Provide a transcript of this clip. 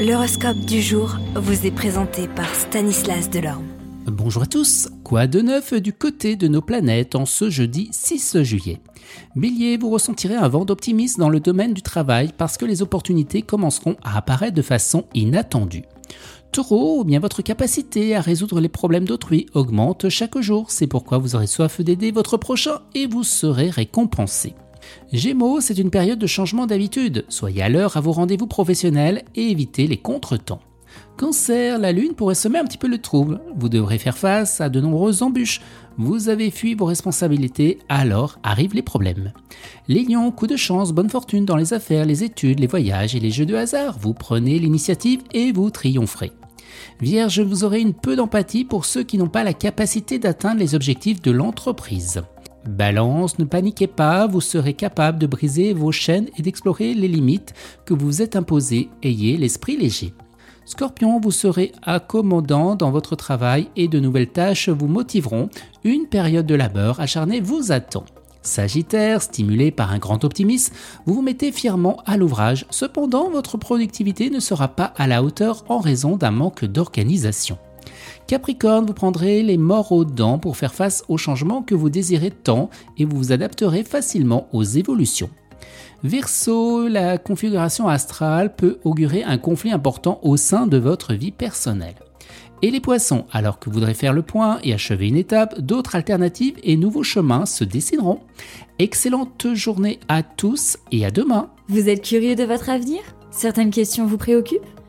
L'horoscope du jour vous est présenté par Stanislas Delorme. Bonjour à tous. Quoi de neuf du côté de nos planètes en ce jeudi 6 juillet? Bélier, vous ressentirez un vent d'optimisme dans le domaine du travail parce que les opportunités commenceront à apparaître de façon inattendue. Taureau, bien votre capacité à résoudre les problèmes d'autrui augmente chaque jour, c'est pourquoi vous aurez soif d'aider votre prochain et vous serez récompensé. Gémeaux, c'est une période de changement d'habitude. Soyez à l'heure à vos rendez-vous professionnels et évitez les contretemps. Cancer, la lune pourrait semer un petit peu le trouble. Vous devrez faire face à de nombreuses embûches. Vous avez fui vos responsabilités, alors arrivent les problèmes. Les lions, coup de chance, bonne fortune dans les affaires, les études, les voyages et les jeux de hasard. Vous prenez l'initiative et vous triompherez. Vierge, vous aurez une peu d'empathie pour ceux qui n'ont pas la capacité d'atteindre les objectifs de l'entreprise. Balance, ne paniquez pas, vous serez capable de briser vos chaînes et d'explorer les limites que vous vous êtes imposées. Ayez l'esprit léger. Scorpion, vous serez accommodant dans votre travail et de nouvelles tâches vous motiveront. Une période de labeur acharnée vous attend. Sagittaire, stimulé par un grand optimisme, vous vous mettez fièrement à l'ouvrage. Cependant, votre productivité ne sera pas à la hauteur en raison d'un manque d'organisation. Capricorne, vous prendrez les morts aux dents pour faire face aux changements que vous désirez tant et vous vous adapterez facilement aux évolutions. Verseau, la configuration astrale peut augurer un conflit important au sein de votre vie personnelle. Et les poissons, alors que vous voudrez faire le point et achever une étape, d'autres alternatives et nouveaux chemins se dessineront. Excellente journée à tous et à demain. Vous êtes curieux de votre avenir? Certaines questions vous préoccupent?